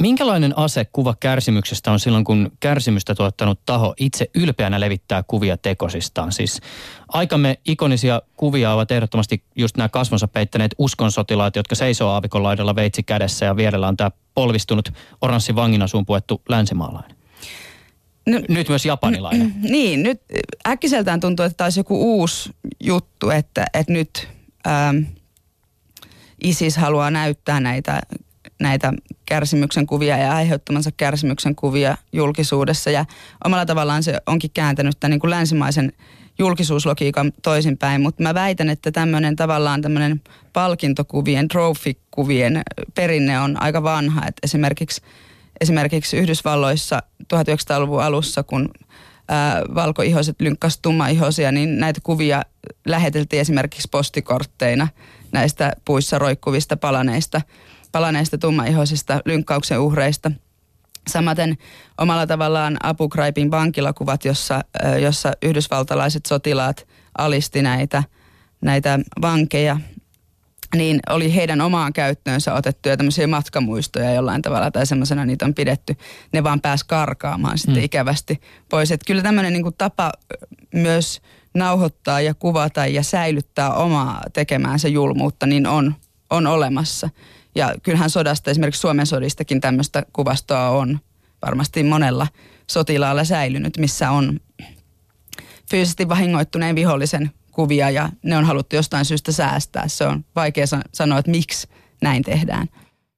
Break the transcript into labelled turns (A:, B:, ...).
A: Minkälainen ase kuva kärsimyksestä on silloin, kun kärsimystä tuottanut taho itse ylpeänä levittää kuvia tekosistaan? Siis aikamme ikonisia kuvia ovat ehdottomasti just nämä kasvonsa peittäneet uskonsotilaat, jotka seisoo aavikon laidalla veitsi kädessä ja vierellä on tämä polvistunut oranssi vanginasuun puettu länsimaalainen. No, nyt myös japanilainen.
B: Niin, nyt äkkiseltään tuntuu, että taisi joku uusi juttu, että, että nyt ähm, ISIS haluaa näyttää näitä näitä kärsimyksen kuvia ja aiheuttamansa kärsimyksen kuvia julkisuudessa. Ja omalla tavallaan se onkin kääntänyt tämän niin kuin länsimaisen julkisuuslogiikan toisinpäin, mutta mä väitän, että tämmöinen tavallaan tämmöinen palkintokuvien, trophy-kuvien perinne on aika vanha. Et esimerkiksi, esimerkiksi Yhdysvalloissa 1900-luvun alussa, kun valkoihoiset lynkkas tummaihoisia, niin näitä kuvia läheteltiin esimerkiksi postikortteina näistä puissa roikkuvista palaneista – palaneista tummaihoisista lynkkauksen uhreista. Samaten omalla tavallaan Abu Ghraibin vankilakuvat, jossa, jossa yhdysvaltalaiset sotilaat alisti näitä, näitä vankeja, niin oli heidän omaan käyttöönsä otettuja tämmöisiä matkamuistoja jollain tavalla tai semmoisena niitä on pidetty. Ne vaan pääs karkaamaan sitten mm. ikävästi pois. Että kyllä tämmöinen niin tapa myös nauhoittaa ja kuvata ja säilyttää omaa tekemäänsä julmuutta, niin on, on olemassa. Ja kyllähän sodasta, esimerkiksi Suomen sodistakin tämmöistä kuvastoa on varmasti monella sotilaalla säilynyt, missä on fyysisesti vahingoittuneen vihollisen kuvia ja ne on haluttu jostain syystä säästää. Se on vaikea sanoa, että miksi näin tehdään.